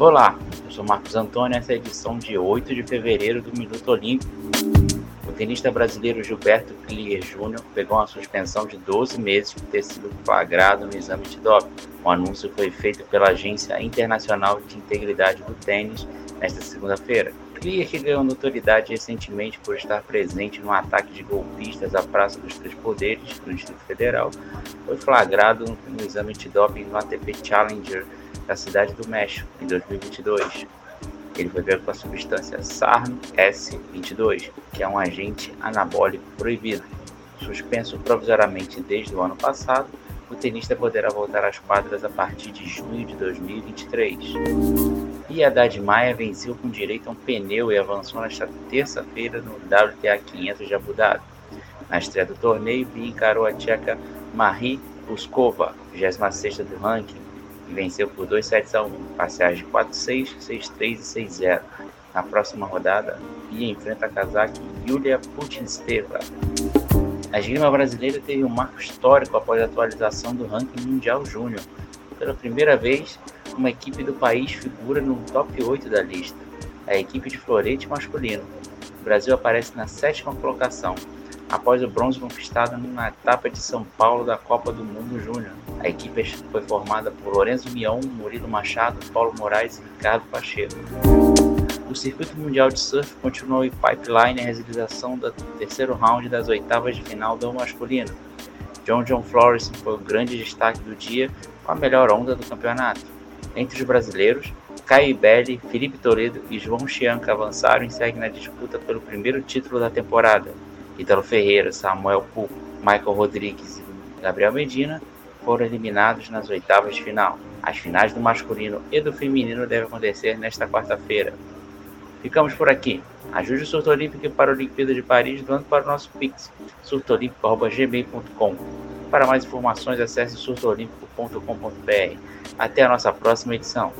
Olá, eu sou Marcos Antônio essa é a edição de 8 de fevereiro do Minuto Olímpico. O tenista brasileiro Gilberto Klier Júnior pegou uma suspensão de 12 meses por ter sido flagrado no exame de doping. O anúncio foi feito pela Agência Internacional de Integridade do Tênis nesta segunda-feira. Klier, que ganhou notoriedade recentemente por estar presente no ataque de golpistas à Praça dos Três Poderes, no Distrito Federal, foi flagrado no exame de doping no ATP Challenger da cidade do México, em 2022. Ele foi pego com a substância SARM S22, que é um agente anabólico proibido. Suspenso provisoriamente desde o ano passado, o tenista poderá voltar às quadras a partir de junho de 2023. E Haddad Maia venceu com direito a um pneu e avançou nesta terça-feira no WTA 500 de Abu Dhabi. Na estreia do torneio, Bia encarou a tcheca Marie Puskova, 26 do ranking, e venceu por 2 sets a 1, parciais de 4-6, 6-3 e 6-0. Na próxima rodada, Bia enfrenta a casaque Yulia Putinsteva. A esgrima brasileira teve um marco histórico após a atualização do ranking mundial júnior. Pela primeira vez, uma equipe do país figura no top 8 da lista, a equipe de florete masculino. O Brasil aparece na sétima colocação, após o bronze conquistado na etapa de São Paulo da Copa do Mundo Júnior. A equipe foi formada por Lorenzo Mion, Murilo Machado, Paulo Moraes e Ricardo Pacheco. O circuito mundial de surf continuou em pipeline a realização do terceiro round das oitavas de final do masculino. John John Flores foi o grande destaque do dia com a melhor onda do campeonato. Entre os brasileiros, Caio Belli, Felipe Toledo e João Chianca avançaram e seguem na disputa pelo primeiro título da temporada. Italo Ferreira, Samuel Pupo, Michael Rodrigues e Gabriel Medina foram eliminados nas oitavas de final. As finais do masculino e do feminino devem acontecer nesta quarta-feira. Ficamos por aqui. Ajude o Surto Olímpico para a Olimpíada de Paris doando para o nosso Pix, surtoolímpico.gmail.com. Para mais informações, acesse surtoolímpico.com.br. Até a nossa próxima edição.